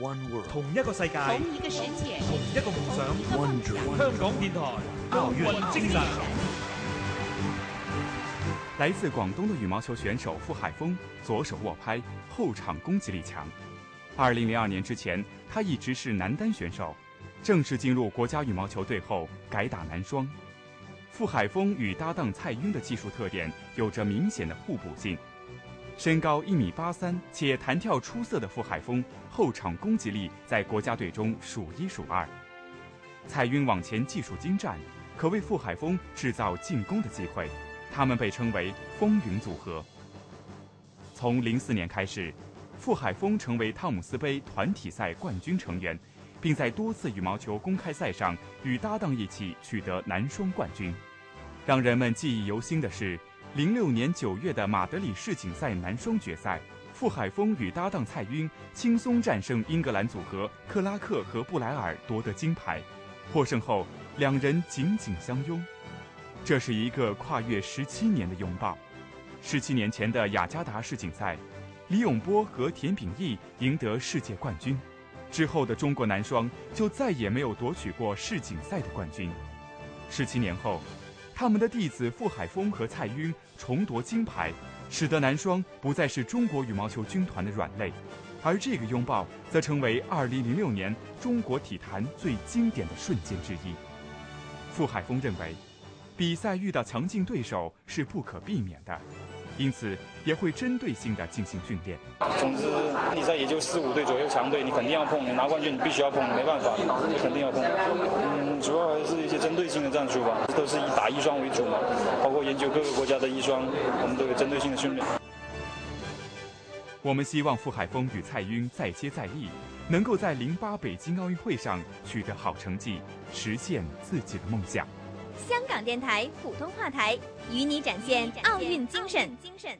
One world，同一个世界，同一个世界，同一个梦想。同一个梦想。香港电台奥运精神。来自广东的羽毛球选手傅海峰，左手握拍，后场攻击力强。二零零二年之前，他一直是男单选手。正式进入国家羽毛球队后，改打男双。傅海峰与搭档蔡赟的技术特点有着明显的互补性。身高一米八三且弹跳出色的傅海峰，后场攻击力在国家队中数一数二。蔡赟往前技术精湛，可为傅海峰制造进攻的机会。他们被称为“风云组合”。从零四年开始，傅海峰成为汤姆斯杯团体赛冠军成员，并在多次羽毛球公开赛上与搭档一起取得男双冠军。让人们记忆犹新的是。零六年九月的马德里世锦赛男双决赛，傅海峰与搭档蔡赟轻松战胜英格兰组合克拉克和布莱尔，夺得金牌。获胜后，两人紧紧相拥。这是一个跨越十七年的拥抱。十七年前的雅加达世锦赛，李永波和田秉义赢得世界冠军，之后的中国男双就再也没有夺取过世锦赛的冠军。十七年后。他们的弟子傅海峰和蔡赟重夺金牌，使得男双不再是中国羽毛球军团的软肋，而这个拥抱则成为2006年中国体坛最经典的瞬间之一。傅海峰认为，比赛遇到强劲对手是不可避免的。因此，也会针对性的进行训练。总之，比赛也就四五队左右强队，你肯定要碰，你拿冠军你必须要碰，没办法，你肯定要碰。嗯，主要还是一些针对性的战术吧，都是以打一双为主嘛，包括研究各个国家的一双，我们都有针对性的训练。我们希望傅海峰与蔡赟再接再厉，能够在零八北京奥运会上取得好成绩，实现自己的梦想。香港电台普通话台与你展现奥运精神。精神。